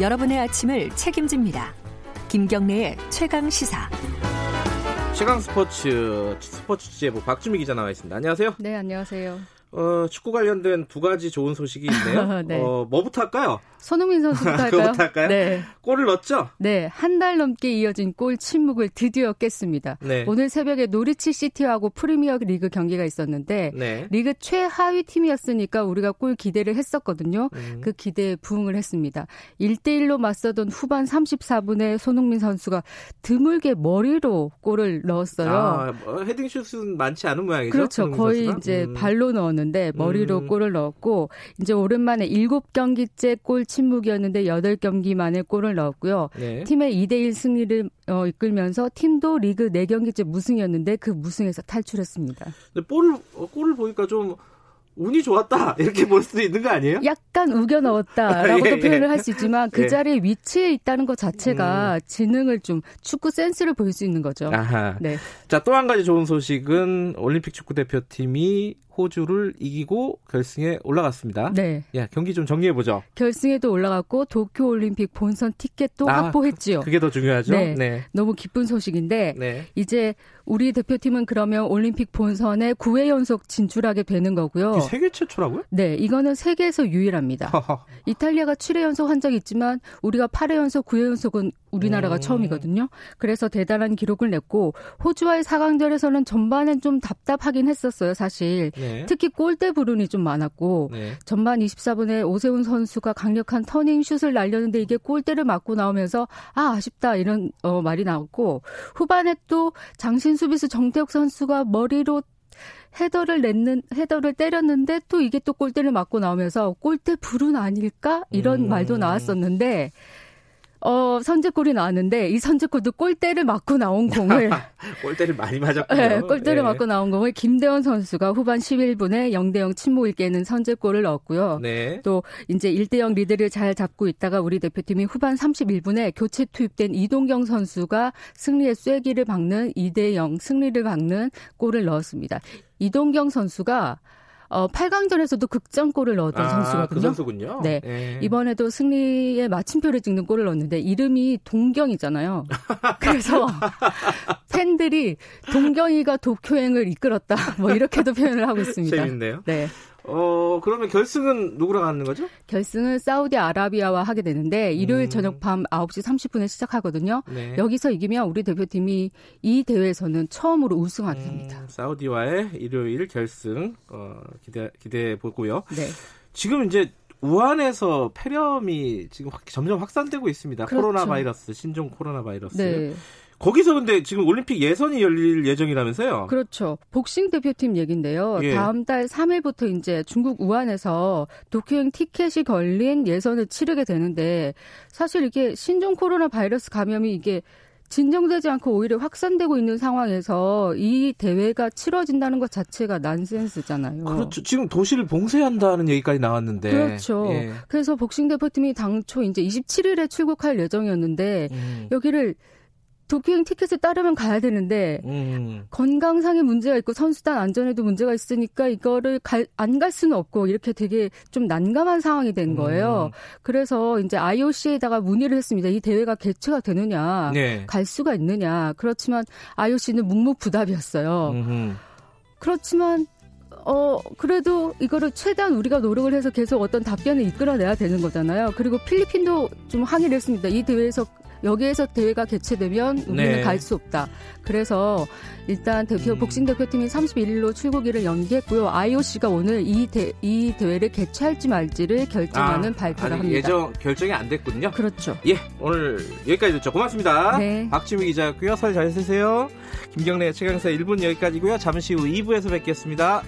여러분의 아침을 책임집니다. 김경래의 최강 시사. 최강 스포츠 스포츠 취재부 박주미 기자 나와 있습니다. 안녕하세요. 네, 안녕하세요. 어, 축구 관련된 두 가지 좋은 소식이 있네요. 네. 어, 뭐부터 할까요? 손흥민 선수부터 할까요? 그거부터 할까요? 네. 골을 넣었죠? 네, 한 달 넘게 이어진 골 침묵을 드디어 깼습니다. 네. 오늘 새벽에 노리치 시티하고 프리미어 리그 경기가 있었는데 네. 리그 최하위 팀이었으니까 우리가 골 기대를 했었거든요. 음. 그 기대에 부응을 했습니다. 1대1로 맞서던 후반 34분에 손흥민 선수가 드물게 머리로 골을 넣었어요. 아, 뭐, 헤딩슛은 많지 않은 모양이죠. 그렇죠. 거의 선수가? 이제 음. 발로 넣 었는데 머리로 음. 골을 넣었고 이제 오랜만에 7경기째 골 침묵이었는데 8경기 만에 골을 넣었고요. 네. 팀의 2대 1 승리를 어, 이끌면서 팀도 리그 4경기째 무승이었는데 그 무승에서 탈출했습니다. 근데 볼을 어, 골을 보니까 좀 운이 좋았다 이렇게 볼 수도 있는 거 아니에요? 약간 우겨 넣었다라고도 예, 예. 표현을 할 수 있지만 그 예. 음. 자리에 위치해 있다는 것 자체가 지능을 좀 축구 센스를 보일 수 있는 거죠. 아하. 네. 자, 또 한 가지 좋은 소식은 올림픽 축구 대표팀이 호주를 이기고 결승에 올라갔습니다. 네. 야, 경기 좀 정리해 보죠. 결승에도 올라갔고 도쿄 올림픽 본선 티켓도 아, 확보했지요. 그게 더 중요하죠. 네. 네. 너무 기쁜 소식인데 네. 이제 우리 대표팀은 그러면 올림픽 본선에 9회 연속 진출하게 되는 거고요. 이게 세계 최초라고요? 네, 이거는 세계에서 유일합니다. 이탈리아가 7회 연속 한 적이 있지만 우리가 8회 연속, 9회 연속은 우리나라가 음. 처음이거든요. 그래서 대단한 기록을 냈고 호주와의 4강전에서는 전반엔 좀 답답하긴 했었어요, 사실. 네. 특히 골대 불운이 좀 많았고 네. 전반 24분에 오세훈 선수가 강력한 터닝 슛을 날렸는데 이게 골대를 맞고 나오면서 아 아쉽다 이런 어, 말이 나왔고 후반에 또 장신 수비수 정태욱 선수가 머리로 헤더를 냈는 헤더를 때렸는데 또 이게 또 골대를 맞고 나오면서 골대 불운 아닐까 이런 음. 말도 나왔었는데 어 선제골이 나왔는데 이 선제골도 골대를 맞고 나온 공을 골대를 많이 맞았고요. 네, 골대를 네. 맞고 나온 공을 김대원 선수가 후반 11분에 0대 0 침묵을 깨는 선제골을 넣었고요. 네. 또 이제 1대 0 리드를 잘 잡고 있다가 우리 대표팀이 후반 31분에 교체 투입된 이동경 선수가 승리의 쐐기를 박는 2대 0 승리를 박는 골을 넣었습니다. 이동경 선수가 어 8강전에서도 극장골을 넣었던 아, 선수거든요. 그 선수군요. 네. 이번에도 승리의 마침표를 찍는 골을 넣었는데 이름이 동경이잖아요. 그래서 팬들이 동경이가 도쿄행을 이끌었다. 뭐 이렇게도 표현을 하고 있습니다. 재밌네요. 네. 어, 그러면 결승은 누구랑 하는 거죠? 결승은 사우디아라비아와 하게 되는데 일요일 음. 저녁 밤 9시 30분에 시작하거든요. 네. 여기서 이기면 우리 대표팀이 이 대회에서는 처음으로 우승하게 됩니다. 음, 사우디와의 일요일 결승 어, 기대 기대해 보고요. 네. 지금 이제 우한에서 폐렴이 지금 확- 점점 확산되고 있습니다. 그렇죠. 코로나 바이러스, 신종 코로나 바이러스. 네. 거기서 근데 지금 올림픽 예선이 열릴 예정이라면서요? 그렇죠. 복싱 대표팀 얘긴데요. 예. 다음 달 3일부터 이제 중국 우한에서 도쿄행 티켓이 걸린 예선을 치르게 되는데 사실 이게 신종 코로나 바이러스 감염이 이게 진정되지 않고 오히려 확산되고 있는 상황에서 이 대회가 치러진다는 것 자체가 난센스잖아요. 그렇죠. 지금 도시를 봉쇄한다는 얘기까지 나왔는데. 그렇죠. 예. 그래서 복싱 대표팀이 당초 이제 27일에 출국할 예정이었는데 음, 여기를 도쿄행 티켓을 따르면 가야 되는데 음. 건강상의 문제가 있고 선수단 안전에도 문제가 있으니까 이거를 안 갈 수는 없고 이렇게 되게 좀 난감한 상황이 된 거예요. 음. 그래서 이제 IOC에다가 문의를 했습니다. 이 대회가 개최가 되느냐, 네. 갈 수가 있느냐. 그렇지만 IOC는 묵묵부답이었어요. 음흠. 그렇지만 어 그래도 이거를 최대한 우리가 노력을 해서 계속 어떤 답변을 이끌어내야 되는 거잖아요. 그리고 필리핀도 좀 항의를 했습니다. 이 대회에서 여기에서 대회가 개최되면 우리는 네. 갈수 없다. 그래서 일단 대표 음. 복싱 대표팀이 31일로 출국일을 연기했고요. IOC가 오늘 이, 대, 이 대회를 개최할지 말지를 결정하는 발표를 아직 합니다. 예정 결정이 안 됐군요. 그렇죠. 예, 오늘 여기까지 듣죠. 고맙습니다. 네. 박지미 기자였고요. 설 잘 쓰세요. 김경래 최강사 1분 여기까지고요. 잠시 후 2부에서 뵙겠습니다.